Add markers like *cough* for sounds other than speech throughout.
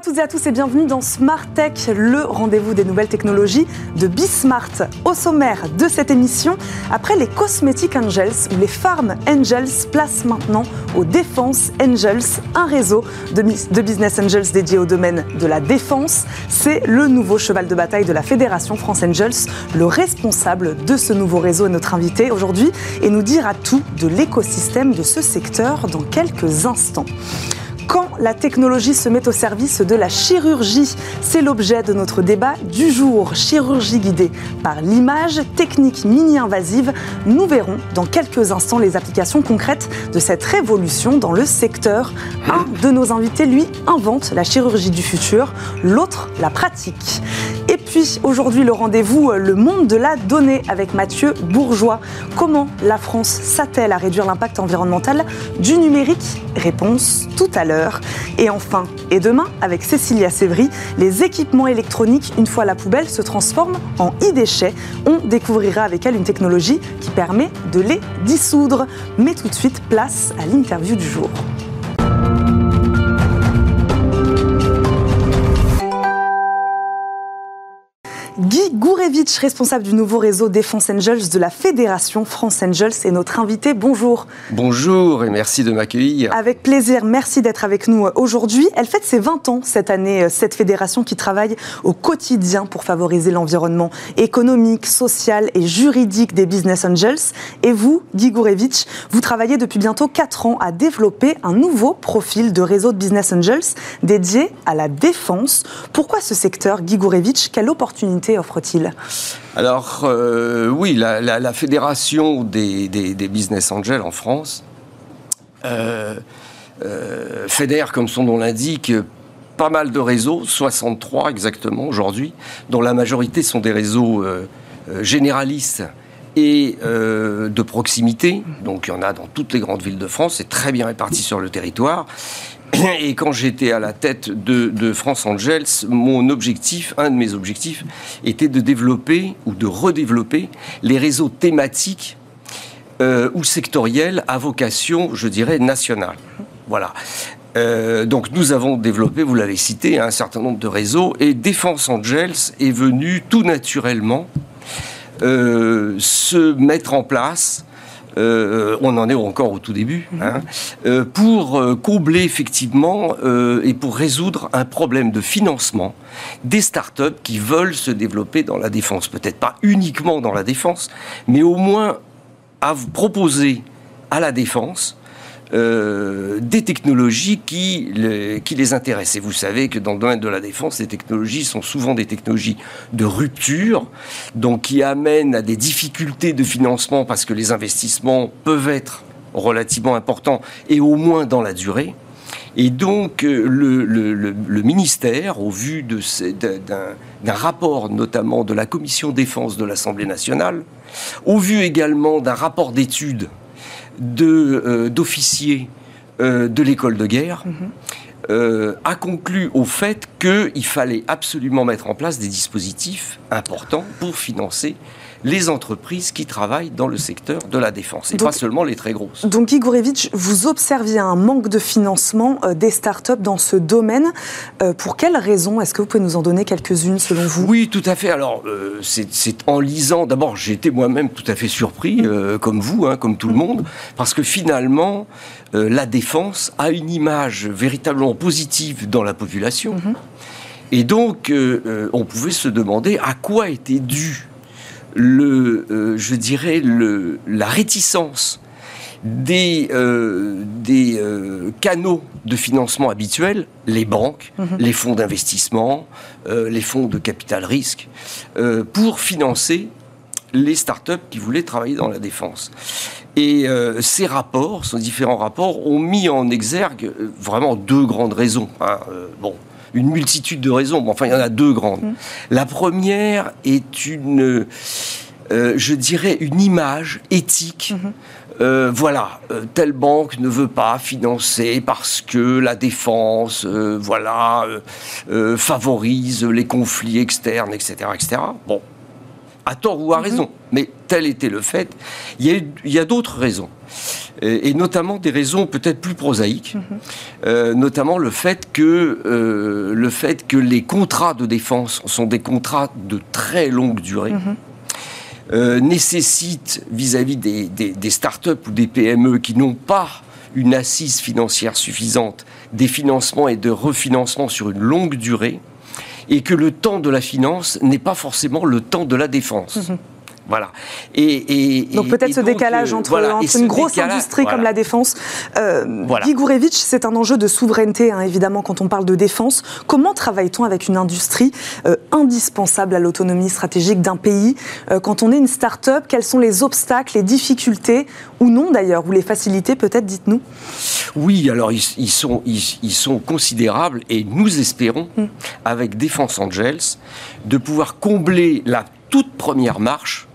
À toutes et à tous et bienvenue dans Smart Tech, le rendez-vous des nouvelles technologies de Bismart. Au sommaire de cette émission, après les Cosmetic Angels ou les Farm Angels, place maintenant aux Défense Angels, un réseau de, business angels dédié au domaine de la défense. C'est le nouveau cheval de bataille de la Fédération France Angels. Le responsable de ce nouveau réseau est notre invité aujourd'hui et nous dira tout de l'écosystème de ce secteur dans quelques instants quand la technologie se met au service de la chirurgie. C'est l'objet de notre débat du jour. Chirurgie guidée par l'image, technique mini-invasive. Nous verrons dans quelques instants les applications concrètes de cette révolution dans le secteur. Un de nos invités, lui, invente la chirurgie du futur, l'autre la pratique. Et puis aujourd'hui, le rendez-vous Le monde de la donnée avec Mathieu Bourgeois. Comment la France s'attelle à réduire l'impact environnemental du numérique? Réponse tout à l'heure. Et enfin, et demain, avec Cécilia Sévry, les équipements électroniques, une fois la poubelle, se transforment en e-déchets. On découvrira avec elle une technologie qui permet de les dissoudre. Mais tout de suite, place à l'interview du jour. Gourevitch, responsable du nouveau réseau Défense Angels de la Fédération France Angels, est notre invité. Bonjour. Bonjour et merci de m'accueillir. Avec plaisir, merci d'être avec nous aujourd'hui. Elle fête ses 20 ans cette année, cette fédération qui travaille au quotidien pour favoriser l'environnement économique, social et juridique des Business Angels. Et vous, Guy Gourevitch, vous travaillez depuis bientôt 4 ans à développer un nouveau profil de réseau de Business Angels dédié à la défense. Pourquoi ce secteur, Guy Gourevitch? Quelle opportunité offre-t-il? Alors, euh, oui, la, fédération des, business angels en France euh, euh, fédère, comme son nom l'indique, pas mal de réseaux, 63 exactement aujourd'hui, dont la majorité sont des réseaux généralistes et de proximité. Donc il y en a dans toutes les grandes villes de France, c'est très bien réparti sur le territoire. Et quand j'étais à la tête de, France Angels, mon objectif, un de mes objectifs, était de développer ou de redévelopper les réseaux thématiques euh, ou sectoriels à vocation, je dirais, nationale. Voilà. Euh, donc nous avons développé, vous l'avez cité, un certain nombre de réseaux et Défense Angels est venu tout naturellement euh, se mettre en place euh, on en est encore au tout début, mhm. hein, euh, pour euh, combler effectivement et pour résoudre un problème de financement des startups qui veulent se développer dans la défense. Peut-être pas uniquement dans la défense, mais au moins à vous proposer à la défense euh, des technologies qui, les intéressent. Et vous savez que dans le domaine de la défense, les technologies sont souvent des technologies de rupture, donc qui amènent à des difficultés de financement parce que les investissements peuvent être relativement importants et au moins dans la durée. Et donc, euh, le, le, ministère, au vu d'un rapport notamment de la commission défense de l'Assemblée nationale, au vu également d'un rapport d'études euh, d'officiers euh, de l'école de guerre. Mhm. Euh, a conclu au fait qu'il fallait absolument mettre en place des dispositifs importants pour financer les entreprises qui travaillent dans le secteur de la défense, et pas seulement les très grosses. Donc Igorevitch, vous observiez un manque de financement euh, des startups dans ce domaine. Euh, pour quelles raisons? Est-ce que vous pouvez nous en donner quelques-unes selon vous? Oui, tout à fait. Alors, euh, c'est en lisant, d'abord, j'ai été moi-même tout à fait surpris, comme vous, hein, comme tout le monde, parce que finalement, la défense a une image véritablement positive dans la population. Mhm. Et donc, on pouvait se demander à quoi était dû le, euh, je dirais, le, la réticence des, euh, des euh, canaux de financement habituels, les banques, mhm. les fonds d'investissement, les fonds de capital risque, pour financer les startups qui voulaient travailler dans la défense. Et ces rapports, ces différents rapports, ont mis en exergue vraiment deux grandes raisons. Hein. bon, une multitude de raisons. enfin, il y en a deux grandes. Mmh. La première est une, euh, je dirais, une image éthique. Mmh. euh, voilà, euh, telle banque ne veut pas financer parce que la défense, voilà, favorise les conflits externes, etc., etc. Bon, à tort ou à mhm. raison, mais tel était le fait. Il y a, d'autres raisons, et, notamment des raisons peut-être plus prosaïques, mhm. notamment le fait que le fait que les contrats de défense sont des contrats de très longue durée. Mhm. Euh, nécessite vis-à-vis des, des, start-up ou des PME qui n'ont pas une assise financière suffisante, des financements et de refinancement sur une longue durée, et que le temps de la finance n'est pas forcément le temps de la défense. *laughs* Voilà. Et, Donc peut-être ce décalage euh, entre, une grosse industrie comme la défense. Euh, c'est un enjeu de souveraineté, hein, évidemment, quand on parle de défense. Comment travaille-t-on avec une industrie euh, indispensable à l'autonomie stratégique d'un pays euh, Quand on est une start-up, quels sont les obstacles, les difficultés, ou non d'ailleurs, ou les facilités peut-être, dites-nous Oui, alors ils, sont, ils, sont considérables et nous espérons, hmm. avec Défense Angels, de pouvoir combler la toute première marche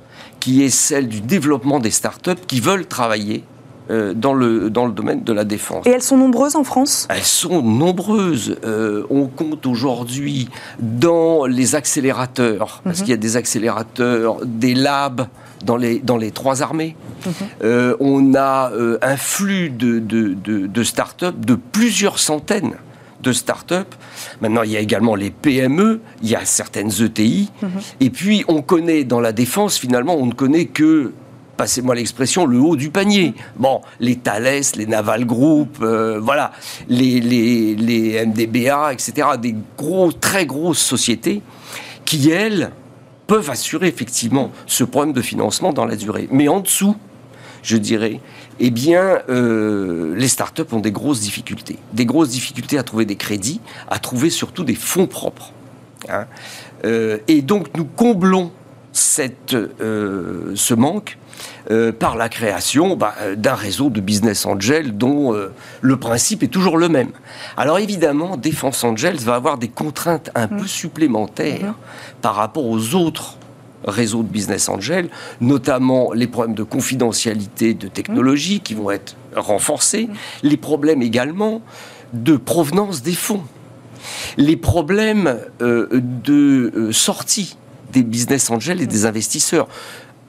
qui est celle du développement des startups qui veulent travailler euh, dans, le, dans le domaine de la défense. Et elles sont nombreuses en France? Elles sont nombreuses. Euh, on compte aujourd'hui dans les accélérateurs, parce mhm. qu'il y a des accélérateurs, des labs dans les, dans les trois armées. Mhm. Euh, on a un flux de, de, de, de start-up de plusieurs centaines de start-up. Maintenant, il y a également les PME, il y a certaines ETI. Mhm. Et puis, on connaît dans la défense, finalement, on ne connaît que passez-moi l'expression, le haut du panier. Bon, les Thales, les Naval Group, euh, voilà, les, les, les, MDBA, etc., des gros, très grosses sociétés qui, elles, peuvent assurer effectivement ce problème de financement dans la durée. Mais en dessous, je dirais, eh bien, euh, les startups ont des grosses difficultés. Des grosses difficultés à trouver des crédits, à trouver surtout des fonds propres. Hein. Euh, et donc, nous comblons cette, euh, ce manque par la création bah, d'un réseau de business angels dont le principe est toujours le même. Alors évidemment, Défense Angels va avoir des contraintes un peu mmh. supplémentaires mmh. par rapport aux autres réseau de business angel, notamment les problèmes de confidentialité de technologie qui vont être renforcés, les problèmes également de provenance des fonds, les problèmes euh, de euh, sortie des business angels et des investisseurs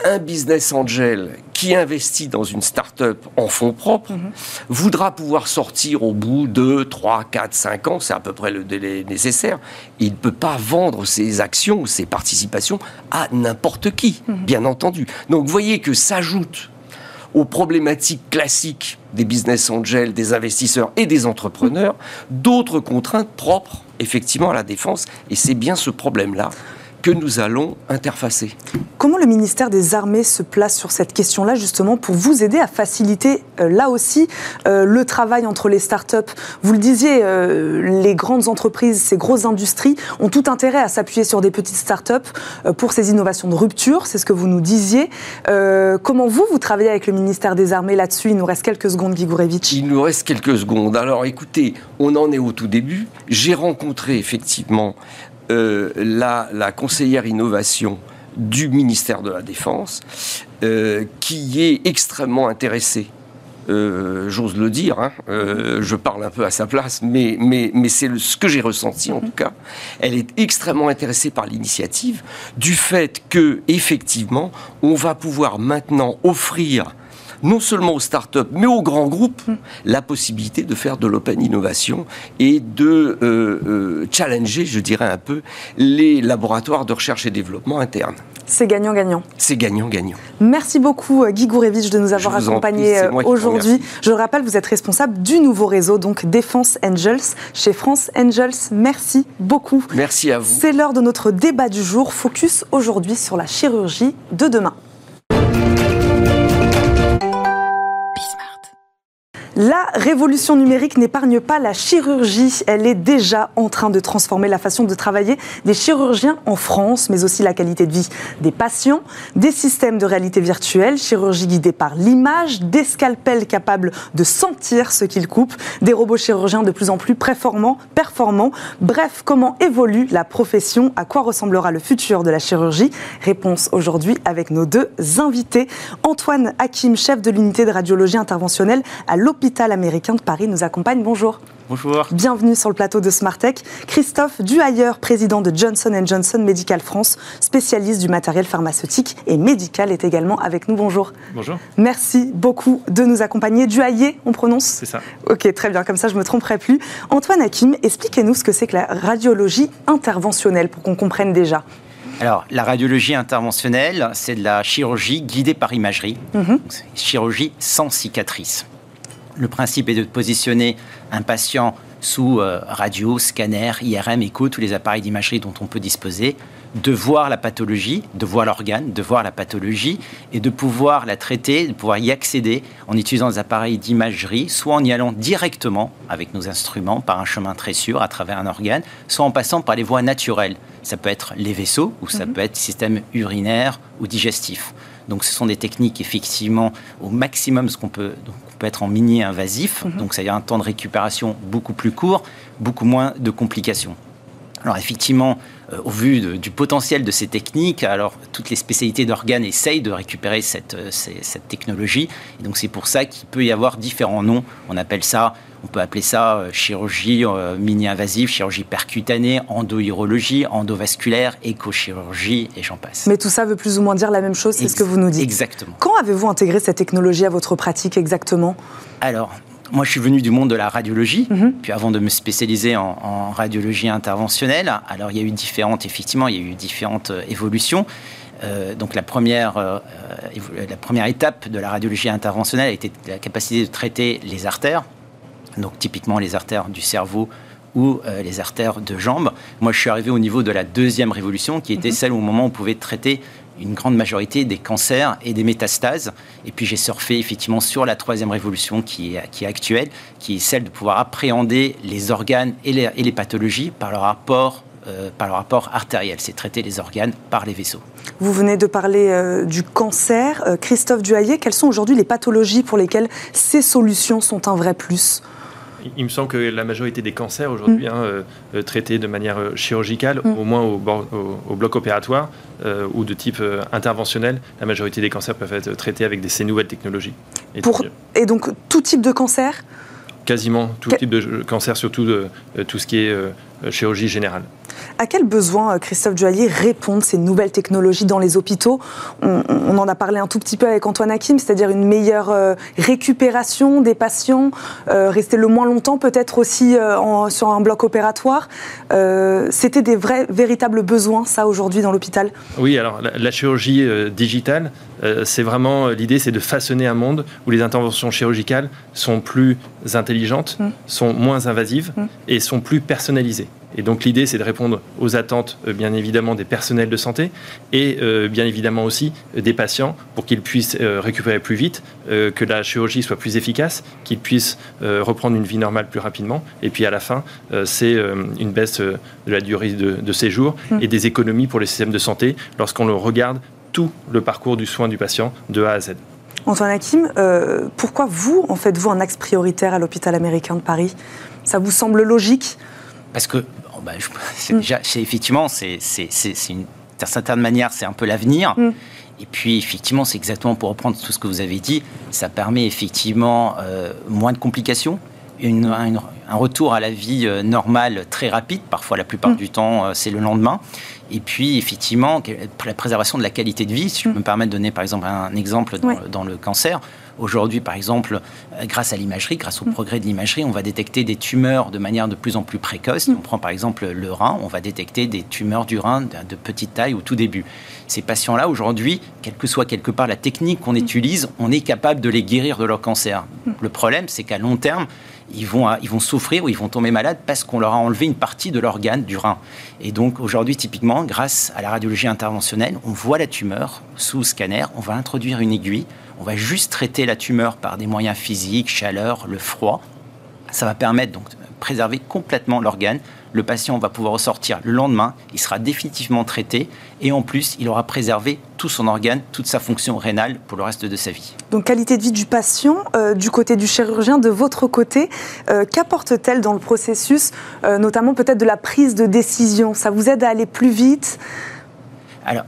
un business angel qui investit dans une start-up en fonds propres mhm. voudra pouvoir sortir au bout de 3, 4, 5 ans, c'est à peu près le délai nécessaire. Il ne peut pas vendre ses actions ou ses participations à n'importe qui, mhm. bien entendu. Donc vous voyez que s'ajoute aux problématiques classiques des business angels, des investisseurs et des entrepreneurs, mhm. d'autres contraintes propres effectivement à la défense. Et c'est bien ce problème-là que nous allons interfacer. Comment le ministère des Armées se place sur cette question-là, justement, pour vous aider à faciliter, euh, là aussi, euh, le travail entre les start-up? Vous le disiez, euh, les grandes entreprises, ces grosses industries, ont tout intérêt à s'appuyer sur des petites start-up pour ces innovations de rupture, c'est ce que vous nous disiez. comment vous, vous travaillez avec le ministère des Armées là-dessus? Il nous reste quelques secondes, Guy Il nous reste quelques secondes. Alors écoutez, on en est au tout début. J'ai rencontré effectivement euh, la, conseillère innovation du ministère de la Défense, euh, qui est extrêmement intéressée euh, j'ose le dire, hein, je parle un peu à sa place, mais, mais, mais c'est ce que j'ai ressenti en tout cas. Elle est extrêmement intéressée par l'initiative, du fait que effectivement, on va pouvoir maintenant offrir non seulement aux startups, mais aux grands groupes, la possibilité de faire de l'open innovation et de euh, euh, challenger, je dirais un peu, les laboratoires de recherche et développement internes. C'est gagnant-gagnant. C'est gagnant-gagnant. Merci beaucoup euh, Guy Gourevitch de nous avoir accompagnés aujourd'hui. Je le rappelle, vous êtes responsable du nouveau réseau, donc Défense Angels, chez France Angels. Merci beaucoup. Merci à vous. C'est l'heure de notre débat du jour. Focus aujourd'hui sur la chirurgie de demain. La révolution numérique n'épargne pas la chirurgie. Elle est déjà en train de transformer la façon de travailler des chirurgiens en France, mais aussi la qualité de vie des patients. Des systèmes de réalité virtuelle, chirurgie guidée par l'image, des scalpels capables de sentir ce qu'ils coupent, des robots chirurgiens de plus en plus performants. Bref, comment évolue la profession? À quoi ressemblera le futur de la chirurgie? Réponse aujourd'hui avec nos deux invités. Antoine Hakim, chef de l'unité de radiologie interventionnelle à l'hôpital l'hôpital américain de Paris nous accompagne. Bonjour. Bonjour. Bienvenue sur le plateau de Smartech. Christophe Duhayer, président de Johnson Johnson Medical France, spécialiste du matériel pharmaceutique et médical, est également avec nous. Bonjour. Bonjour. Merci beaucoup de nous accompagner. Duhayer, on prononce C'est ça. Ok, très bien, comme ça je ne me tromperai plus. Antoine Hakim, expliquez-nous ce que c'est que la radiologie interventionnelle pour qu'on comprenne déjà. Alors, la radiologie interventionnelle, c'est de la chirurgie guidée par imagerie, mhm. chirurgie sans cicatrice. Le principe est de positionner un patient sous euh, radio, scanner, IRM, écho, tous les appareils d'imagerie dont on peut disposer, de voir la pathologie, de voir l'organe, de voir la pathologie et de pouvoir la traiter, de pouvoir y accéder en utilisant des appareils d'imagerie, soit en y allant directement avec nos instruments par un chemin très sûr à travers un organe, soit en passant par les voies naturelles. Ça peut être les vaisseaux ou ça mhm. peut être système urinaire ou digestif. Donc ce sont des techniques effectivement au maximum ce qu'on peut, peut être en mini invasif, mhm. donc a un temps de récupération beaucoup plus court, beaucoup moins de complications. Alors effectivement, euh, au vu du potentiel de ces techniques, alors toutes les spécialités d'organes essayent de récupérer cette, euh, cette technologie. Et donc c'est pour ça qu'il peut y avoir différents noms. On appelle ça on peut appeler ça euh, chirurgie euh, mini-invasive, chirurgie percutanée, endourologie, endovasculaire, écochirurgie et j'en passe. Mais tout ça veut plus ou moins dire la même chose, c'est ce que vous nous dites. Exactement. Quand avez-vous intégré cette technologie à votre pratique exactement? Alors, moi, je suis venu du monde de la radiologie, mhm. puis avant de me spécialiser en, radiologie interventionnelle, alors il y a eu différentes, effectivement, il y a eu différentes euh, évolutions. donc la première, la première étape de la radiologie interventionnelle a été la capacité de traiter les artères, donc typiquement les artères du cerveau ou euh, les artères de jambes. Moi, je suis arrivé au niveau de la deuxième révolution, qui était mhm. celle au moment où on pouvait traiter une grande majorité des cancers et des métastases. Et puis j'ai surfé effectivement sur la troisième révolution qui est, qui est actuelle, qui est celle de pouvoir appréhender les organes et les, et les pathologies par leur rapport euh, par le rapport artériel, c'est traiter les organes par les vaisseaux. Vous venez de parler euh, du cancer. Christophe Duhayer, quelles sont aujourd'hui les pathologies pour lesquelles ces solutions sont un vrai plus? Il me semble que la majorité des cancers aujourd'hui, mm. hein, euh, traités de manière euh, chirurgicale, mm. au moins au, bloc opératoire euh, ou de type interventionnel, la majorité des cancers peuvent être traités avec ces nouvelles technologies. Et, donc tout type de cancer? Quasiment tout type de cancer, surtout de, tout ce qui est chirurgie générale. À quel besoin, euh, Christophe Joaillier, répondent ces nouvelles technologies dans les hôpitaux? On, en a parlé un tout petit peu avec Antoine Hakim, c'est-à-dire une meilleure euh, récupération des patients, euh, rester le moins longtemps peut-être aussi sur un bloc opératoire. C'était des vrais, véritables besoins, ça, aujourd'hui, dans l'hôpital? Oui, alors la, chirurgie digitale, c'est vraiment l'idée, c'est de façonner un monde où les interventions chirurgicales sont plus intelligentes, mmh. sont moins invasives mmh. et sont plus personnalisées. Et donc l'idée, c'est de répondre aux attentes, euh, bien évidemment, des personnels de santé et euh, bien évidemment aussi euh, des patients pour qu'ils puissent récupérer plus vite, que la chirurgie soit plus efficace, qu'ils puissent reprendre une vie normale plus rapidement. Et puis à la fin, c'est une baisse de la durée de, séjour mmh. et des économies pour les systèmes de santé lorsqu'on regarde tout le parcours du soin du patient de A à Z. Antoine Hakim, pourquoi vous en faites-vous un axe prioritaire à l'hôpital américain de Paris? Ça vous semble logique? Parce que bah, c'est mm. déjà, effectivement, c'est une d'une certaine manière, c'est un peu l'avenir. Mm. Et puis, effectivement, c'est exactement pour reprendre tout ce que vous avez dit, ça permet effectivement euh, moins de complications, une, un, retour à la vie euh, normale très rapide, parfois la plupart mm. du temps, euh, c'est le lendemain. Et puis, effectivement, la préservation de la qualité de vie, si je me permets de donner par exemple un exemple dans, dans le cancer, Aujourd'hui, par exemple, grâce à l'imagerie, grâce au mm. progrès de l'imagerie, on va détecter des tumeurs de manière de plus en plus précoce. Mm. on prend par exemple le rein, on va détecter des tumeurs du rein de petite taille au tout début. Ces patients-là, aujourd'hui, quelle que soit quelque part la technique qu'on mm. utilise, on est capable de les guérir de leur cancer. Le problème, c'est qu'à long terme, ils vont, ils vont souffrir ou ils vont tomber malades parce qu'on leur a enlevé une partie de l'organe du rein. Et donc aujourd'hui, typiquement, grâce à la radiologie interventionnelle, on voit la tumeur sous scanner, on va introduire une aiguille, on va juste traiter la tumeur par des moyens physiques, chaleur, le froid. Ça va permettre donc de préserver complètement l'organe le patient va pouvoir ressortir le lendemain, il sera définitivement traité et en plus, il aura préservé tout son organe, toute sa fonction rénale pour le reste de sa vie. Donc qualité de vie du patient, euh, du côté du chirurgien, de votre côté, euh, qu'apporte-t-elle dans le processus, euh, notamment peut-être de la prise de décision? Ça vous aide à aller plus vite? Alors,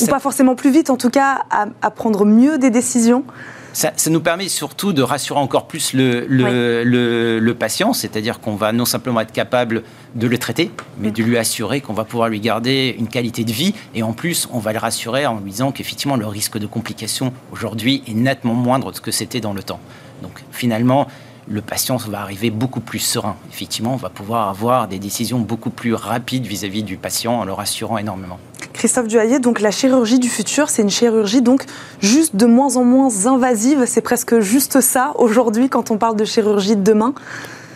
Ou pas forcément plus vite, en tout cas à prendre mieux des décisions? Ça, nous permet surtout de rassurer encore plus le, le, patient, c'est-à-dire qu'on va non simplement être capable de le traiter, mais de lui assurer qu'on va pouvoir lui garder une qualité de vie. Et en plus, on va le rassurer en lui disant qu'effectivement, le risque de complications aujourd'hui est nettement moindre que c'était dans le temps. Donc finalement, le patient va arriver beaucoup plus serein. Effectivement, on va pouvoir avoir des décisions beaucoup plus rapides vis-à-vis du patient en le rassurant énormément. Christophe Duhayer, donc la chirurgie du futur, c'est une chirurgie donc juste de moins en moins invasive. C'est presque juste ça aujourd'hui quand on parle de chirurgie de demain.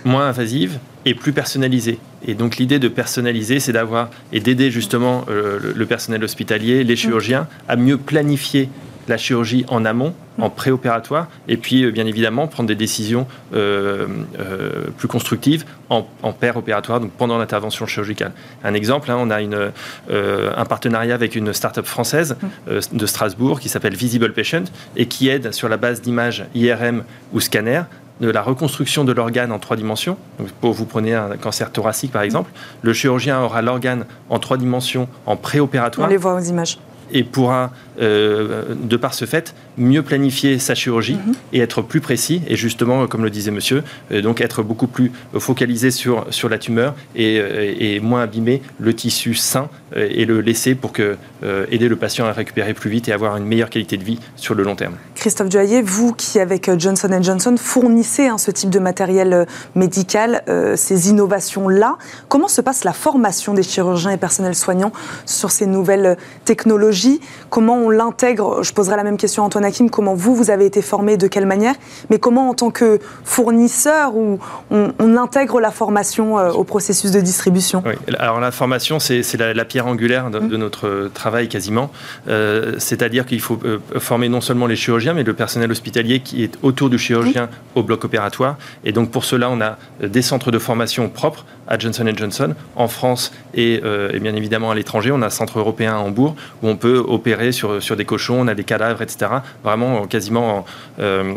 Moins invasive et plus personnalisée. Et donc l'idée de personnaliser, c'est d'avoir et d'aider justement euh, le, personnel hospitalier, les chirurgiens, à mieux planifier la chirurgie en amont, en préopératoire, et puis euh, bien évidemment prendre des décisions euh, euh, plus constructives en, en opératoire, donc pendant l'intervention chirurgicale. Un exemple, hein, on a une, un partenariat avec une start-up française de Strasbourg qui s'appelle Visible Patient et qui aide sur la base d'images IRM ou scanner de la reconstruction de l'organe en trois dimensions. Donc, pour vous prenez un cancer thoracique par exemple, le chirurgien aura l'organe en trois dimensions en préopératoire. On les voit aux images et pourra, euh, de par ce fait, mieux planifier sa chirurgie mhm. et être plus précis. Et justement, comme le disait monsieur, euh, donc être beaucoup plus focalisé sur, sur la tumeur et, euh, et moins abîmer le tissu sain et le laisser pour que, aider le patient à récupérer plus vite et avoir une meilleure qualité de vie sur le long terme. Christophe Duhayer, vous qui, avec Johnson Johnson, fournissez hein, ce type de matériel médical, ces innovations-là, comment se passe la formation des chirurgiens et personnels soignants sur ces nouvelles technologies? Comment on l'intègre? Je poserai la même question à Antoine Hakim, comment vous, vous avez été formé, de quelle manière? Mais comment, en tant que fournisseur, on, on intègre la formation euh, au processus de distribution? Oui. Alors la formation, c'est la, pierre angulaire de, mmh. notre travail quasiment. Euh, c'est-à-dire qu'il faut euh, former non seulement les chirurgiens, mais le personnel hospitalier qui est autour du chirurgien au bloc opératoire. Et donc pour cela, on a des centres de formation propres à Johnson Johnson en France et, bien évidemment à l'étranger. On a un centre européen à Hambourg où on peut opérer sur, sur des cochons, on a des cadavres, etc. Vraiment quasiment euh,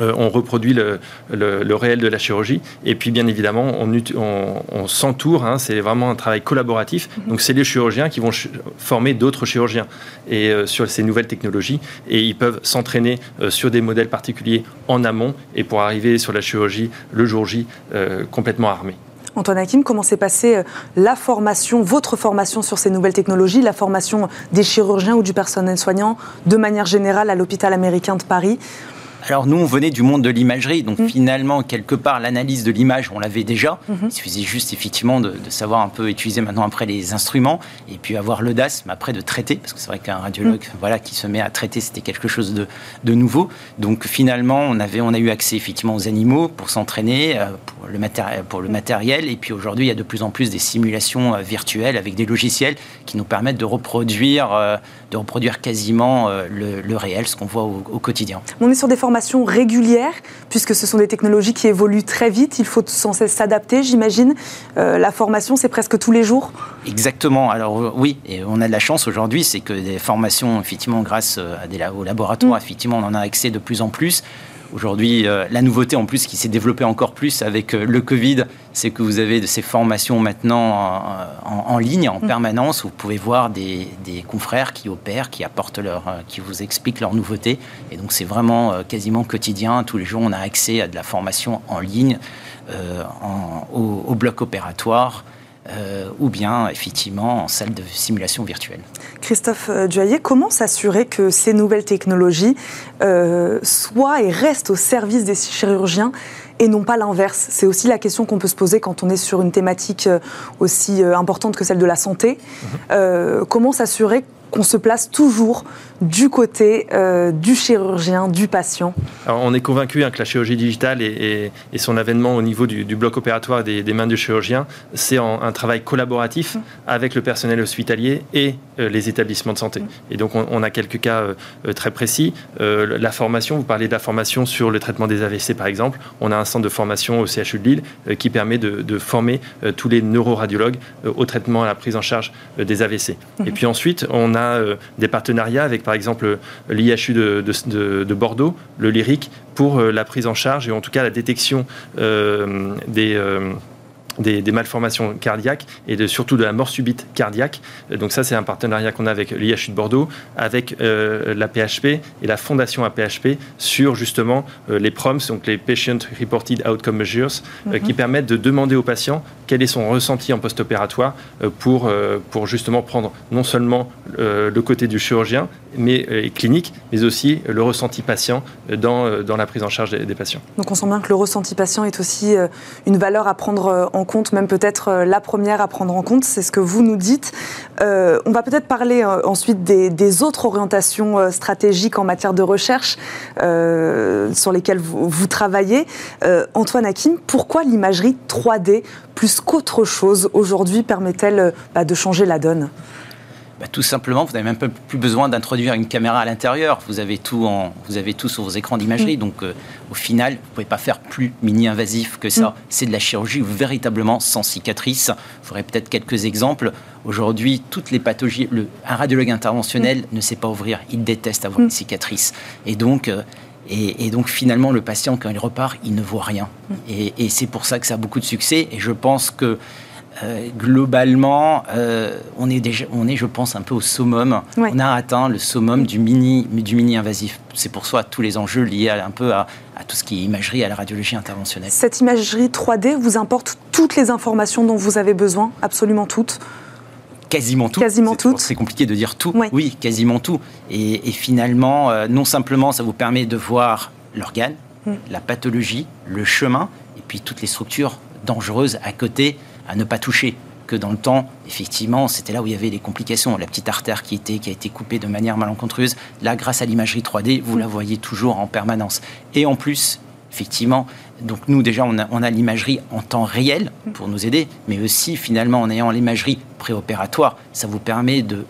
euh, on reproduit le, le, réel de la chirurgie. Et puis, bien évidemment, on, on, s'entoure. Hein, c'est vraiment un travail collaboratif. Mhm. Donc, c'est les chirurgiens qui vont former d'autres chirurgiens et euh, sur ces nouvelles technologies. Et ils peuvent s'entraîner sur des modèles particuliers en amont et pour arriver sur la chirurgie le jour J complètement armé. Antoine Hakim, comment s'est passée euh, la formation, votre formation sur ces nouvelles technologies, la formation des chirurgiens ou du personnel soignant de manière générale à l'hôpital américain de Paris? Alors nous, on venait du monde de l'imagerie, donc mmh. finalement, quelque part, l'analyse de l'image, on l'avait déjà. Mmh. Il suffisait juste, effectivement, de, savoir un peu utiliser maintenant après les instruments, et puis avoir l'audace, mais après de traiter, parce que c'est vrai qu'un radiologue mmh. voilà, qui se met à traiter, c'était quelque chose de, de, nouveau. Donc finalement, on, avait, on a eu accès effectivement aux animaux pour s'entraîner, euh, pour, le pour le matériel, et puis aujourd'hui, il y a de plus en plus des simulations euh, virtuelles avec des logiciels qui nous permettent de reproduire, euh, de reproduire quasiment le, réel, ce qu'on voit au, au quotidien. On est sur des formation régulière, puisque ce sont des technologies qui évoluent très vite. Il faut sans cesse s'adapter, j'imagine. Euh, la formation, c'est presque tous les jours Exactement. Alors euh, oui, et on a de la chance aujourd'hui, c'est que des formations, effectivement, grâce euh, à des, aux laboratoires, mm. effectivement, on en a accès de plus en plus. Aujourd'hui, euh, la nouveauté en plus qui s'est développée encore plus avec euh, le Covid, c'est que vous avez de ces formations maintenant en, ligne, en mm. permanence. Où vous pouvez voir des, confrères qui opèrent, qui apportent leur, euh, qui vous expliquent leurs nouveautés. Et donc c'est vraiment quasiment quotidien. Tous les jours, on a accès à de la formation en ligne, au bloc opératoire. Euh, ou bien effectivement en salle de simulation virtuelle. Christophe euh, Duayer, comment s'assurer que ces nouvelles technologies euh, soient et restent au service des chirurgiens et non pas l'inverse? C'est aussi la question qu'on peut se poser quand on est sur une thématique aussi importante que celle de la santé. Mhm. comment s'assurer qu'on se place toujours du côté du chirurgien, du patient On est convaincu hein, que la chirurgie digitale et, son avènement au niveau du, bloc opératoire des, des, mains du chirurgien, c'est un travail collaboratif mmh. avec le personnel hospitalier et les établissements de santé. Mmh. Et donc on, a quelques cas très précis. la formation, vous parlez de la formation sur le traitement des AVC par exemple. On a un centre de formation au CHU de Lille qui permet de, former tous les neuroradiologues au traitement, à la prise en charge des AVC. Mmh. Et puis ensuite, on a des partenariats avec par exemple l'IHU de, de, Bordeaux, le Lyrique, pour la prise en charge et en tout cas la détection des des, malformations cardiaques et de, surtout de la mort subite cardiaque. Donc ça, c'est un partenariat qu'on a avec l'IHU de Bordeaux, avec euh, la PHP et la fondation APHP sur justement euh, les PROMS, donc les Patient Reported Outcome Measures, euh, qui mhm. permettent de demander aux patients quel est son ressenti en post-opératoire pour, pour justement prendre non seulement le côté du chirurgien, mais clinique, mais aussi le ressenti patient dans, dans la prise en charge des, des, patients. Donc on sent bien que le ressenti patient est aussi une valeur à prendre en compte, même peut-être euh, la première à prendre en compte, c'est ce que vous nous dites. Euh, on va peut-être parler euh, ensuite des, autres orientations stratégiques en matière de recherche sur lesquelles vous, travaillez. Antoine Hakim, pourquoi l'imagerie 3D plus qu'autre chose aujourd'hui permet-elle bah, de changer la donne? Bah, tout simplement, vous n'avez même plus besoin d'introduire une caméra à l'intérieur. Vous avez tout en, vous avez tout sur vos écrans d'imagerie. Mm. Donc, euh, au final, vous ne pouvez pas faire plus mini-invasif que ça. Mm. C'est de la chirurgie véritablement sans cicatrice. Vous ferai peut-être quelques exemples. Aujourd'hui, toutes les pathologies, le, un radiologue interventionnel mm. ne sait pas ouvrir. Il déteste avoir une cicatrice. Et donc, euh, et, donc finalement, le patient, quand il repart, il ne voit rien. Et, et c'est pour ça que ça a beaucoup de succès. Et je pense que euh, globalement, euh, on, est déjà, on est, je pense, un peu au summum. On a atteint le summum du mini, du mini invasif. C'est pour ça tous les enjeux liés un peu à, tout ce qui est imagerie, à la radiologie interventionnelle. Cette imagerie 3D vous importe toutes les informations dont vous avez besoin, absolument toutes? Quasiment tout. Quasiment toutes. C'est compliqué de dire tout. Oui, quasiment tout. Et, finalement, euh, non simplement, ça vous permet de voir l'organe, mm. la pathologie, le chemin, et puis toutes les structures dangereuses à côté à ne pas toucher. Que dans le temps, effectivement, c'était là où il y avait les complications. La petite artère qui, était, qui a été coupée de manière malencontreuse, là, grâce à l'imagerie 3D, vous la voyez toujours en permanence. Et en plus, effectivement, donc nous déjà, on a, a l'imagerie en temps réel pour nous aider, mais aussi finalement en ayant l'imagerie préopératoire, ça vous permet de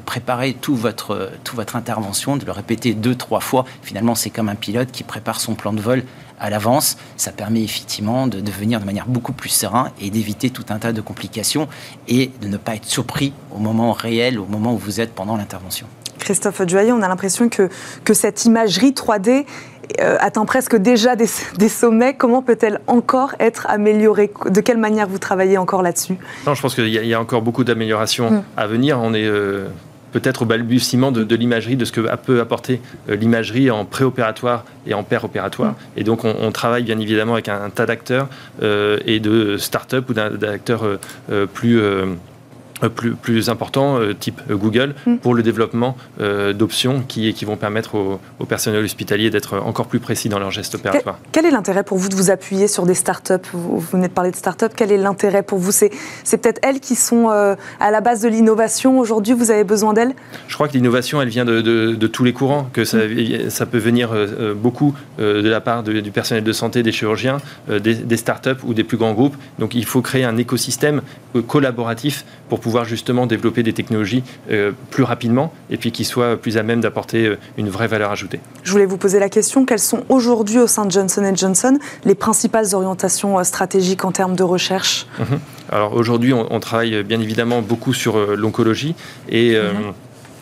préparer tout votre, toute votre intervention, de le répéter deux, trois fois. Finalement, c'est comme un pilote qui prépare son plan de vol à l'avance. Ça permet effectivement de devenir de manière beaucoup plus serein et d'éviter tout un tas de complications et de ne pas être surpris au moment réel, au moment où vous êtes pendant l'intervention. Christophe Joyer, on a l'impression que, que cette imagerie 3D euh, atteint presque déjà *laughs* des, sommets. Comment peut-elle encore être améliorée? De quelle manière vous travaillez encore là-dessus? Non, je pense qu'il y, a encore beaucoup d'améliorations hmm. à venir. On est euh, peut-être au balbutiement de, l'imagerie, de ce que peut apporter euh, l'imagerie en préopératoire et en péropératoire. Mm. Et donc, on, travaille bien évidemment avec un, tas d'acteurs euh, et de start-up ou d'acteurs euh, plus plus, plus important, euh, type euh, Google, mm. pour le développement d'options qui, qui vont permettre au, personnel hospitalier d'être encore plus précis dans leur geste opératoire. Quel, est l'intérêt pour vous de vous appuyer sur des startups? Vous, vous venez de parler de startups. Quel est l'intérêt pour vous? C'est peut-être elles qui sont à la base de l'innovation. Aujourd'hui, vous avez besoin d'elles? Je crois que l'innovation, elle vient de, de, tous les courants, que ça, mm. ça peut venir beaucoup de la part du personnel de santé, des chirurgiens, des, des startups ou des plus grands groupes. Donc il faut créer un écosystème collaboratif pour pouvoir justement développer des technologies euh, plus rapidement et puis qui soient plus à même d'apporter euh, une vraie valeur ajoutée. Je voulais vous poser la question, quelles sont aujourd'hui au sein de Johnson Johnson les principales orientations euh, stratégiques en termes de recherche? Mhm. Alors aujourd'hui, on, travaille bien évidemment beaucoup sur l'oncologie et mhm.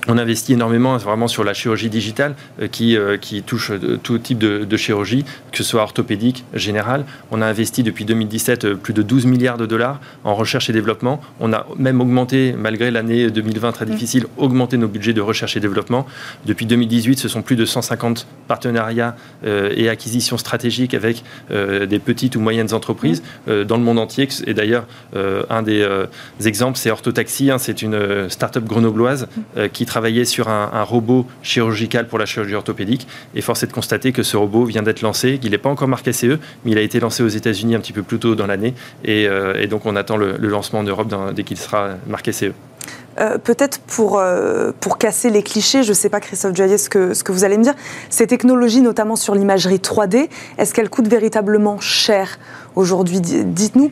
On investit énormément vraiment sur la chirurgie digitale euh, qui, euh, qui touche euh, tout type de, chirurgie, que ce soit orthopédique, générale. On a investi depuis 2017 plus de 12 milliards de dollars en recherche et développement. On a même augmenté, malgré l'année 2020 très mmh. difficile, augmenté nos budgets de recherche et développement. Depuis 2018, ce sont plus de 150 partenariats et acquisitions stratégiques avec des petites ou moyennes entreprises mmh. dans le monde entier. Et d'ailleurs, un des exemples, c'est Orthotaxi. Hein, c'est une start-up grenobloise mmh. qui travaillait sur un, robot chirurgical pour la chirurgie orthopédique. Et force est de constater que ce robot vient d'être lancé. Il n'est pas encore marqué CE, mais il a été lancé aux États-Unis un petit peu plus tôt dans l'année. Et, euh, donc on attend le, lancement en Europe dès qu'il sera marqué CE. euh, peut-être pour, euh, pour casser les clichés, je ne sais pas Christophe Joyer ce que, ce que vous allez me dire, ces technologies, notamment sur l'imagerie 3D, est-ce qu'elles coûtent véritablement cher aujourd'hui? Dites-nous,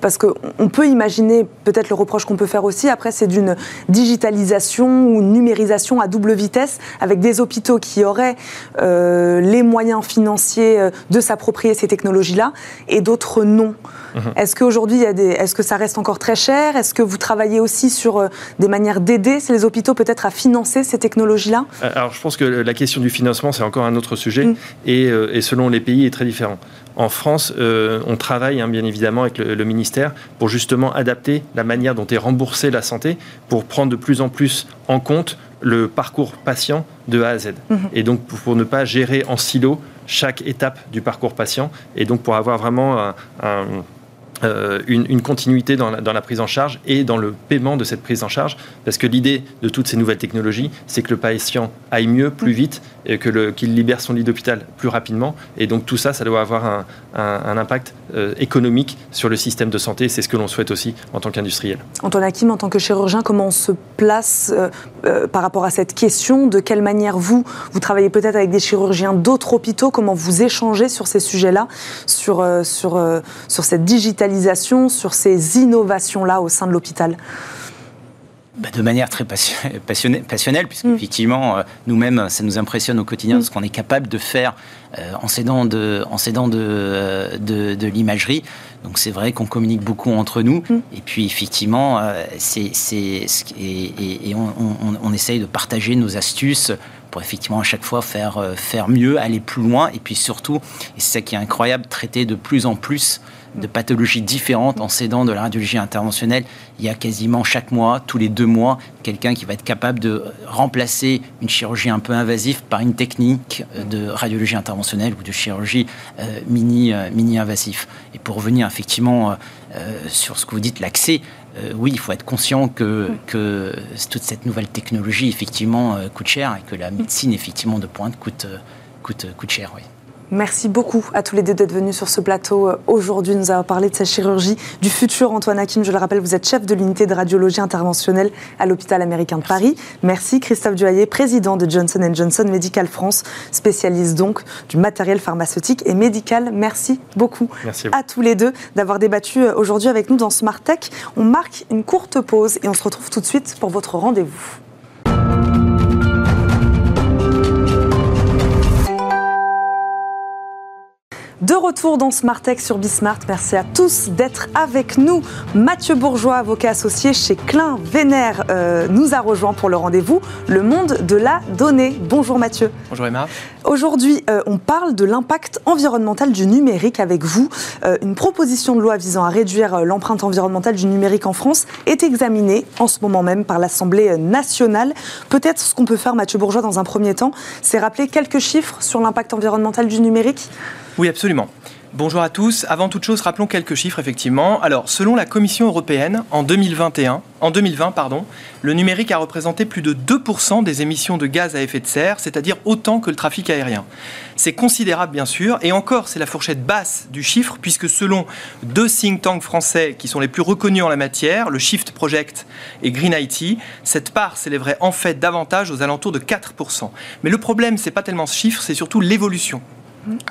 parce qu'on peut imaginer, peut-être le reproche qu'on peut faire aussi, après, c'est d'une digitalisation ou numérisation à double vitesse, avec des hôpitaux qui auraient euh, les moyens financiers euh, de s'approprier ces technologies-là, et d'autres non. Mhm. Est-ce qu'aujourd'hui, est-ce que ça reste encore très cher? Est-ce que vous travaillez aussi sur euh, des manières d'aider les hôpitaux peut-être à financer ces technologies-là? Alors, je pense que la question du financement, c'est encore un autre sujet, mm. et, et selon les pays, est très différent. En France, euh, on travaille hein, bien évidemment avec le, ministère pour justement adapter la manière dont est remboursée la santé pour prendre de plus en plus en compte le parcours patient de A à Z. Mhm. Et donc pour ne pas gérer en silo chaque étape du parcours patient et donc pour avoir vraiment un euh, une, continuité dans la, prise en charge et dans le paiement de cette prise en charge. Parce que l'idée de toutes ces nouvelles technologies, c'est que le patient aille mieux, plus vite, et qu'il libère son lit d'hôpital plus rapidement. Et donc tout ça, ça doit avoir un, impact euh, économique sur le système de santé. C'est ce que l'on souhaite aussi en tant qu'industriel. Antoine Hakim, en tant que chirurgien, comment on se place euh, par rapport à cette question? De quelle manière vous, vous travaillez peut-être avec des chirurgiens d'autres hôpitaux? Comment vous échangez sur ces sujets-là, sur, sur, sur cette digitalisation sur ces innovations-là au sein de l'hôpital bah, de manière très passionnelle, *laughs* passionnelle puisque mm. effectivement, euh, nous-mêmes, ça nous impressionne au quotidien mm. ce qu'on est capable de faire euh, en s'aidant de, en de, euh, de, de l'imagerie. Donc c'est vrai qu'on communique beaucoup entre nous. Mm. Et puis effectivement, c'est, et, et on, on, on, essaye de partager nos astuces pour effectivement à chaque fois faire, faire mieux, aller plus loin. Et puis surtout, et c'est ça qui est incroyable, traiter de plus en plus de pathologies différentes en s'aidant de la radiologie interventionnelle. Il y a quasiment chaque mois, tous les deux mois, quelqu'un qui va être capable de remplacer une chirurgie un peu invasive par une technique de radiologie interventionnelle ou de chirurgie euh, mini, euh, mini. Et pour revenir effectivement euh, sur ce que vous dites, l'accès, oui, il faut être conscient que, que toute cette nouvelle technologie effectivement coûte cher et que la médecine effectivement de pointe coûte, coûte, coûte cher. Oui. Merci beaucoup à tous les deux d'être venus sur ce plateau euh, aujourd'hui. Nous avons parlé de sa chirurgie du futur. Antoine Hakim, je le rappelle, vous êtes chef de l'unité de radiologie interventionnelle à l'hôpital américain de Paris. Merci Christophe Duhayer, président de Johnson Johnson Medical France, spécialiste donc du matériel pharmaceutique et médical. Merci beaucoup à, à tous les deux d'avoir débattu euh, aujourd'hui avec nous dans Smart Tech. On marque une courte pause et on se retrouve tout de suite pour votre rendez-vous. De retour dans Tech sur Bismart. Merci à tous d'être avec nous. Mathieu Bourgeois, avocat associé chez Klein Vénère, euh, nous a rejoint pour le rendez-vous Le monde de la donnée. Bonjour Mathieu. Bonjour Emma. Aujourd'hui, euh, on parle de l'impact environnemental du numérique avec vous. Euh, une proposition de loi visant à réduire l'empreinte environnementale du numérique en France est examinée en ce moment même par l'Assemblée nationale. Peut-être ce qu'on peut faire, Mathieu Bourgeois, dans un premier temps, c'est rappeler quelques chiffres sur l'impact environnemental du numérique? Oui, absolument. Bonjour à tous. Avant toute chose, rappelons quelques chiffres effectivement. Alors, selon la Commission européenne, en 2021, en 2020, pardon, le numérique a représenté plus de 2% des émissions de gaz à effet de serre, c'est-à-dire autant que le trafic aérien. C'est considérable bien sûr, et encore c'est la fourchette basse du chiffre, puisque selon deux think tanks français qui sont les plus reconnus en la matière, le Shift Project et Green IT, cette part s'élèverait en fait davantage aux alentours de 4%. Mais le problème, c'est pas tellement ce chiffre, c'est surtout l'évolution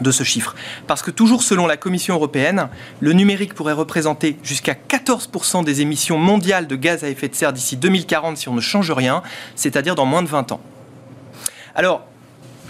de ce chiffre. Parce que toujours selon la Commission européenne, le numérique pourrait représenter jusqu'à 14% des émissions mondiales de gaz à effet de serre d'ici 2040 si on ne change rien, c'est-à-dire dans moins de 20 ans. Alors,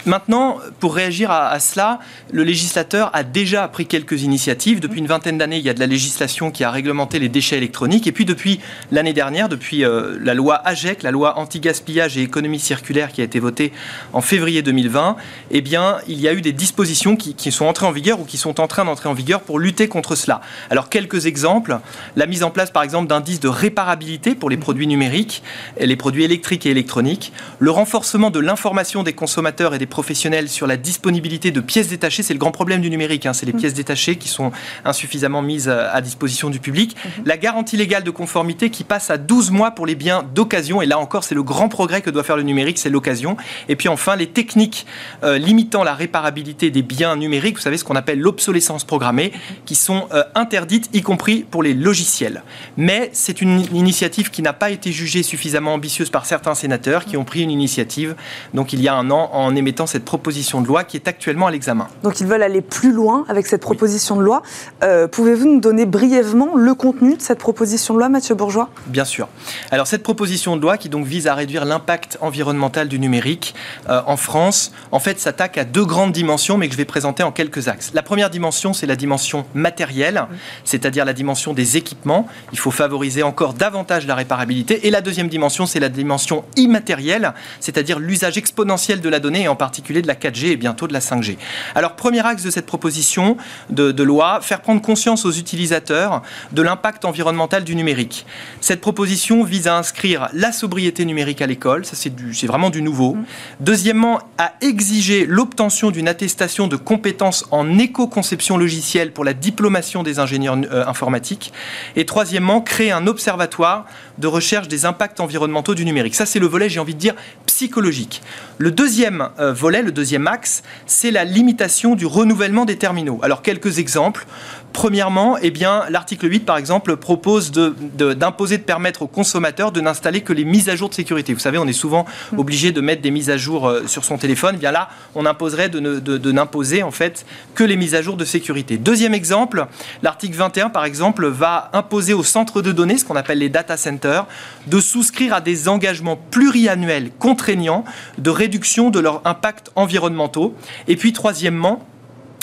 Maintenant, pour réagir à, cela, le législateur a déjà pris quelques initiatives. Depuis une vingtaine d'années, il y a de la législation qui a réglementé les déchets électroniques. Et puis depuis l'année dernière, depuis euh, la loi AGEC, la loi anti-gaspillage et économie circulaire qui a été votée en février 2020, eh bien, il y a eu des dispositions qui, qui sont entrées en vigueur ou qui sont en train d'entrer en vigueur pour lutter contre cela. Alors, quelques exemples. La mise en place, par exemple, d'indices de réparabilité pour les produits numériques, et les produits électriques et électroniques. Le renforcement de l'information des consommateurs et des professionnels sur la disponibilité de pièces détachées. C'est le grand problème du numérique. Hein. C'est les mm. pièces détachées qui sont insuffisamment mises à disposition du public. Mm-hmm. La garantie légale de conformité qui passe à 12 mois pour les biens d'occasion. Et là encore, c'est le grand progrès que doit faire le numérique, c'est l'occasion. Et puis enfin, les techniques euh, limitant la réparabilité des biens numériques, vous savez ce qu'on appelle l'obsolescence programmée, qui sont euh, interdites, y compris pour les logiciels. Mais c'est une initiative qui n'a pas été jugée suffisamment ambitieuse par certains sénateurs qui ont pris une initiative, donc il y a un an, en émettant cette proposition de loi qui est actuellement à l'examen. Donc ils veulent aller plus loin avec cette proposition de loi. Euh, pouvez-vous nous donner brièvement le contenu de cette proposition de loi, Mathieu Bourgeois? Bien sûr. Alors cette proposition de loi qui donc vise à réduire l'impact environnemental du numérique euh, en France, en fait s'attaque à deux grandes dimensions, mais que je vais présenter en quelques axes. La première dimension, c'est la dimension matérielle, c'est-à-dire la dimension des équipements. Il faut favoriser encore davantage la réparabilité. Et la deuxième dimension, c'est la dimension immatérielle, c'est-à-dire l'usage exponentiel de la donnée, et en particulier de la 4G et bientôt de la 5G. Alors, premier axe de cette proposition de, de loi, faire prendre conscience aux utilisateurs de l'impact environnemental du numérique. Cette proposition vise à inscrire la sobriété numérique à l'école, ça c'est vraiment du nouveau. Mmh. Deuxièmement, à exiger l'obtention d'une attestation de compétences en éco-conception logicielle pour la diplomation des ingénieurs euh, informatiques. Et troisièmement, créer un observatoire de recherche des impacts environnementaux du numérique. Ça, c'est le volet, j'ai envie de dire, psychologique. Le deuxième euh, volet, le deuxième axe, c'est la limitation du renouvellement des terminaux. Alors, quelques exemples. Premièrement, eh bien, l'article 8, par exemple, propose d'imposer de, permettre aux consommateurs de n'installer que les mises à jour de sécurité. Vous savez, on est souvent mm. obligé de mettre des mises à jour euh, sur son téléphone. Eh bien là, on imposerait de, n'imposer en fait que les mises à jour de sécurité. Deuxième exemple, l'article 21, par exemple, va imposer aux centres de données, ce qu'on appelle les data centers, de souscrire à des engagements pluriannuels contraignants de réduction de leurs impacts environnementaux. Et puis, troisièmement,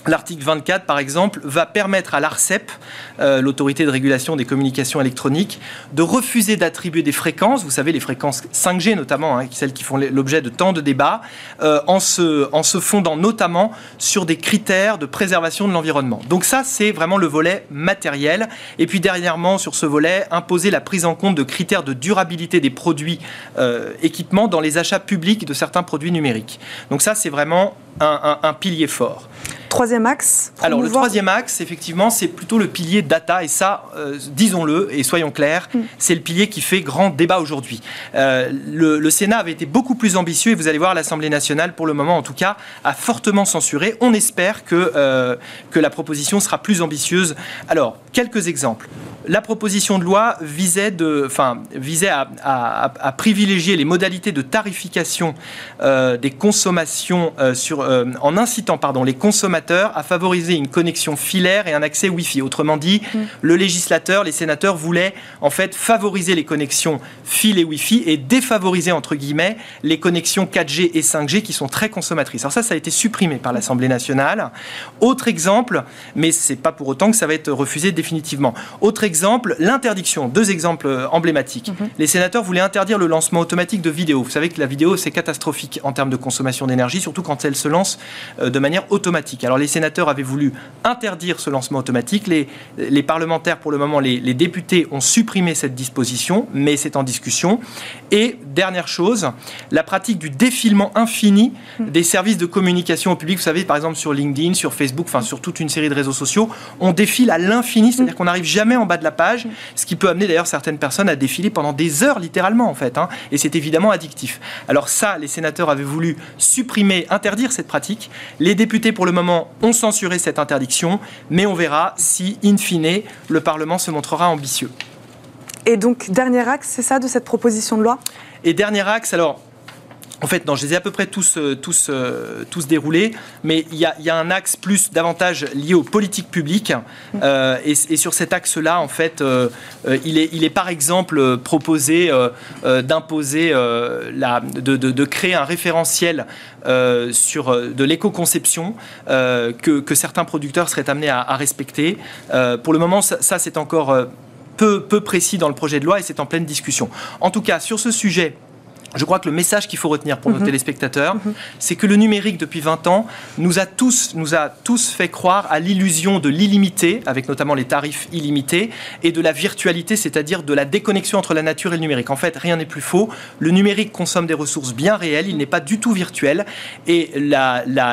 L'article 24, par exemple, va permettre à l'ARCEP, euh, l'autorité de régulation des communications électroniques, de refuser d'attribuer des fréquences, vous savez, les fréquences 5G notamment, hein, celles qui font l'objet de tant de débats, euh, en, se, fondant notamment sur des critères de préservation de l'environnement. Donc ça, c'est vraiment le volet matériel. Et puis dernièrement, sur ce volet, imposer la prise en compte de critères de durabilité des produits euh, équipements dans les achats publics de certains produits numériques. Donc ça, c'est vraiment un pilier fort. Troisième axe Alors, le troisième axe, effectivement, c'est plutôt le pilier data. Et ça, euh, disons-le et soyons clairs, mm. c'est le pilier qui fait grand débat aujourd'hui. Euh, le, Sénat avait été beaucoup plus ambitieux et vous allez voir, l'Assemblée nationale, pour le moment en tout cas, a fortement censuré. On espère que, euh, que la proposition sera plus ambitieuse. Alors, quelques exemples. La proposition de loi visait, de, enfin, visait à, à, privilégier les modalités de tarification des consommations sur, en incitant pardon, les consommateurs à favoriser une connexion filaire et un accès Wi-Fi. Autrement dit, mm. le législateur, les sénateurs voulaient en fait favoriser les connexions fil et Wi-Fi et défavoriser entre guillemets les connexions 4G et 5G qui sont très consommatrices. Alors ça, ça a été supprimé par l'Assemblée nationale. Autre exemple, mais c'est pas pour autant que ça va être refusé définitivement. Autre exemple, l'interdiction. Deux exemples euh, emblématiques. Mm-hmm. Les sénateurs voulaient interdire le lancement automatique de vidéos. Vous savez que la vidéo c'est catastrophique en termes de consommation d'énergie, surtout quand elle se lance euh, de manière automatique. Alors les sénateurs avaient voulu interdire ce lancement automatique. Les, parlementaires, pour le moment, les, députés ont supprimé cette disposition, mais c'est en discussion. Et dernière chose, la pratique du défilement infini des services de communication au public. Vous savez, par exemple, sur LinkedIn, sur Facebook, enfin sur toute une série de réseaux sociaux, on défile à l'infini, c'est-à-dire qu'on n'arrive jamais en bas de la page, ce qui peut amener d'ailleurs certaines personnes à défiler pendant des heures, littéralement, en fait. Hein. et c'est évidemment addictif. Alors ça, les sénateurs avaient voulu supprimer, interdire cette pratique. Les députés, pour le moment, ont censuré cette interdiction, mais on verra si, in fine, le Parlement se montrera ambitieux. Et donc, dernier axe, c'est ça de cette proposition de loi? Et dernier axe, alors, en fait, non, je les ai à peu près tous, euh, euh, tous déroulés, mais il y, a, un axe plus davantage lié aux politiques publiques. Euh, et, sur cet axe-là, en fait, il, est, il est par exemple proposé d'imposer, de, de, créer un référentiel sur de l'éco-conception que, que, certains producteurs seraient amenés à, respecter. pour le moment, ça, ça c'est encore peu, peu précis dans le projet de loi et c'est en pleine discussion. En tout cas, sur ce sujet, je crois que le message qu'il faut retenir pour nos mhm. téléspectateurs, mhm. c'est que le numérique, depuis 20 ans, nous a tous, nous a tous fait croire à l'illusion de l'illimité, avec notamment les tarifs illimités, et de la virtualité, c'est-à-dire de la déconnexion entre la nature et le numérique. En fait, rien n'est plus faux. Le numérique consomme des ressources bien réelles, il n'est pas du tout virtuel, et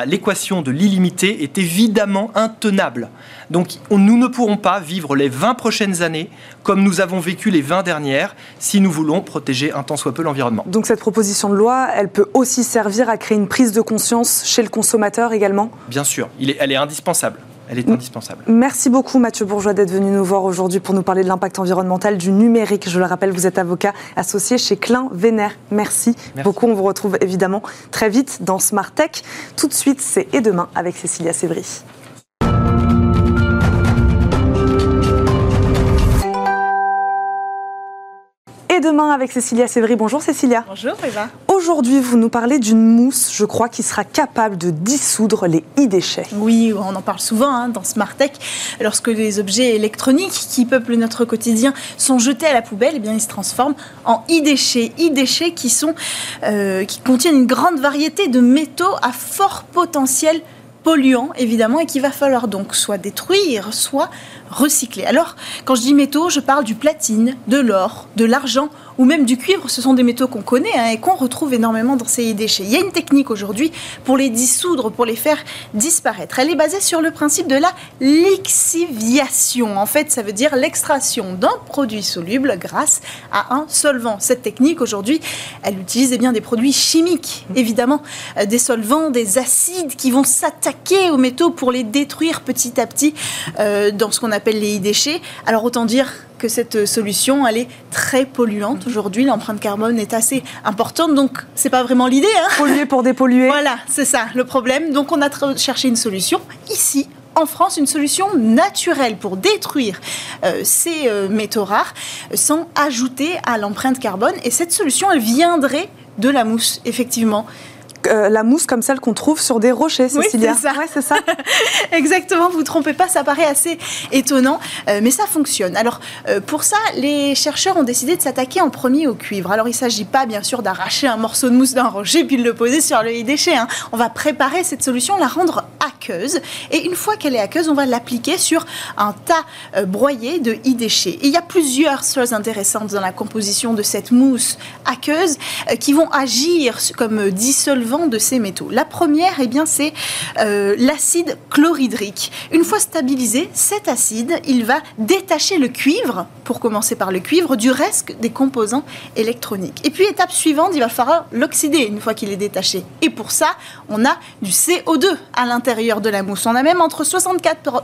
l'équation de l'illimité est évidemment intenable. Donc nous ne pourrons pas vivre les 20 prochaines années comme nous avons vécu les 20 dernières si nous voulons protéger un tant soit peu l'environnement. Donc cette proposition de loi, elle peut aussi servir à créer une prise de conscience chez le consommateur également? Bien sûr, elle est indispensable. Elle est indispensable. Merci beaucoup Mathieu Bourgeois d'être venu nous voir aujourd'hui pour nous parler de l'impact environnemental du numérique. Je le rappelle, vous êtes avocat associé chez Klein Vénère. Merci, Merci, beaucoup. On vous retrouve évidemment très vite dans Smart Tech. Tout de suite, c'est Et demain avec Cécilia Sévry. Demain avec Cécilia Sévry. Bonjour Cécilia. Bonjour Eva. Aujourd'hui, vous nous parlez d'une mousse, je crois, qui sera capable de dissoudre les e-déchets. Oui, on en parle souvent hein, dans Smart Tech. Lorsque les objets électroniques qui peuplent notre quotidien sont jetés à la poubelle, eh bien, ils se transforment en e-déchets. E-déchets qui, sont, euh, qui contiennent une grande variété de métaux à fort potentiel polluant évidemment et qu'il va falloir donc soit détruire, soit recycler. Alors, quand je dis métaux, je parle du platine, de l'or, de l'argent ou même du cuivre. Ce sont des métaux qu'on connaît hein, et qu'on retrouve énormément dans ces déchets. Il y a une technique aujourd'hui pour les dissoudre, pour les faire disparaître. Elle est basée sur le principe de la lixiviation. En fait, ça veut dire l'extraction d'un produit soluble grâce à un solvant. Cette technique aujourd'hui, elle utilise eh bien des produits chimiques, évidemment, euh, des solvants, des acides qui vont s'attaquer aux métaux pour les détruire petit à petit euh, dans ce qu'on appelle les déchets. Alors autant dire que cette solution, elle est très polluante aujourd'hui. L'empreinte carbone est assez importante, donc c'est pas vraiment l'idée. Hein Polluer pour dépolluer. *laughs* Voilà, c'est ça le problème. Donc on a cherché une solution ici en France une solution naturelle pour détruire euh, ces euh, métaux rares sans ajouter à l'empreinte carbone. Et cette solution, elle viendrait de la mousse, effectivement. Euh, la mousse comme celle qu'on trouve sur des rochers, Cécilia. Oui, c'est ça. Ouais, c'est ça. *laughs* Exactement, vous ne trompez pas, ça paraît assez étonnant, euh, mais ça fonctionne. Alors, euh, pour ça, les chercheurs ont décidé de s'attaquer en premier au cuivre. Alors, il ne s'agit pas, bien sûr, d'arracher un morceau de mousse d'un rocher puis de le poser sur le déchet. Hein. On va préparer cette solution, la rendre aqueuse. Et une fois qu'elle est aqueuse, on va l'appliquer sur un tas broyé de e-déchets. il y a plusieurs choses intéressantes dans la composition de cette mousse aqueuse qui vont agir comme de ces métaux. La première, eh bien, c'est euh, l'acide chlorhydrique. Une fois stabilisé, cet acide, il va détacher le cuivre, pour commencer par le cuivre, du reste des composants électroniques. Et puis, étape suivante, il va falloir l'oxyder une fois qu'il est détaché. Et pour ça, on a du CO2 à l'intérieur de la mousse. On a même entre 74%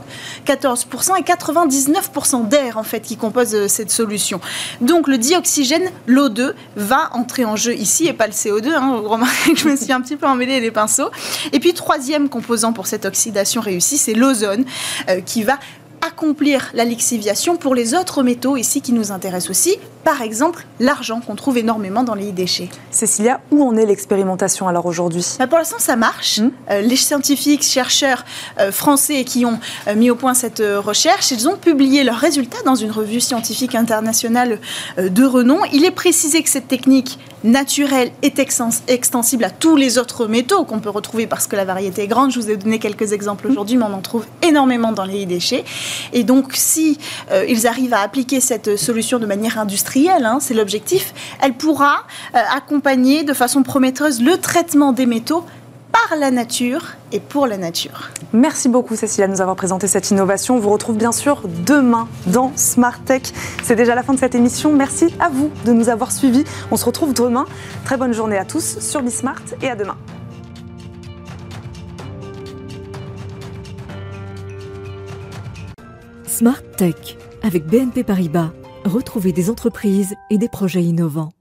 et 99% d'air, en fait, qui compose euh, cette solution. Donc, le dioxygène, l'O2, va entrer en jeu ici, et pas le CO2. Hein. Je me un petit peu emmêlé les pinceaux. Et puis, troisième composant pour cette oxydation réussie, c'est l'ozone, euh, qui va accomplir la lixiviation pour les autres métaux ici qui nous intéressent aussi, par exemple l'argent qu'on trouve énormément dans les déchets. Cécilia, où en est l'expérimentation alors aujourd'hui? Bah, Pour l'instant ça marche. Hmm. Euh, les scientifiques, chercheurs euh, français qui ont euh, mis au point cette recherche, ils ont publié leurs résultats dans une revue scientifique internationale de renom. Il est précisé que cette technique naturelle est extensible à tous les autres métaux qu'on peut retrouver parce que la variété est grande. Je vous ai donné quelques exemples aujourd'hui, mais on en trouve énormément dans les déchets. Et donc, si ils arrivent à appliquer cette solution de manière industrielle, hein, c'est l'objectif, elle pourra euh, accompagner de façon prometteuse le traitement des métaux par la nature et pour la nature. Merci beaucoup Cécilia de nous avoir présenté cette innovation. On vous retrouve bien sûr demain dans Smart Tech. C'est déjà la fin de cette émission. Merci à vous de nous avoir suivis. On se retrouve demain. Très bonne journée à tous sur Bismart et à demain. Smart Tech avec BNP Paribas. Retrouvez des entreprises et des projets innovants.